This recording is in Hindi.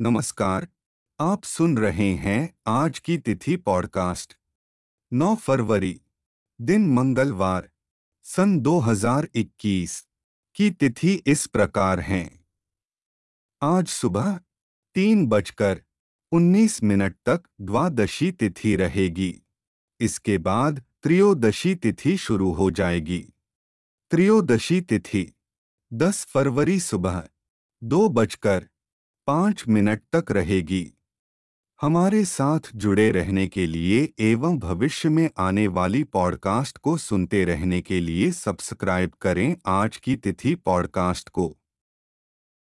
नमस्कार, आप सुन रहे हैं आज की तिथि पॉडकास्ट। 9 फरवरी, दिन मंगलवार, सन 2021 की तिथि इस प्रकार है। आज सुबह तीन बजकर उन्नीस मिनट तक द्वादशी तिथि रहेगी। इसके बाद त्रयोदशी तिथि शुरू हो जाएगी। त्रयोदशी तिथि 10 फरवरी सुबह, दो बजकर पाँच मिनट तक रहेगी। हमारे साथ जुड़े रहने के लिए एवं भविष्य में आने वाली पॉडकास्ट को सुनते रहने के लिए सब्सक्राइब करें आज की तिथि पॉडकास्ट को।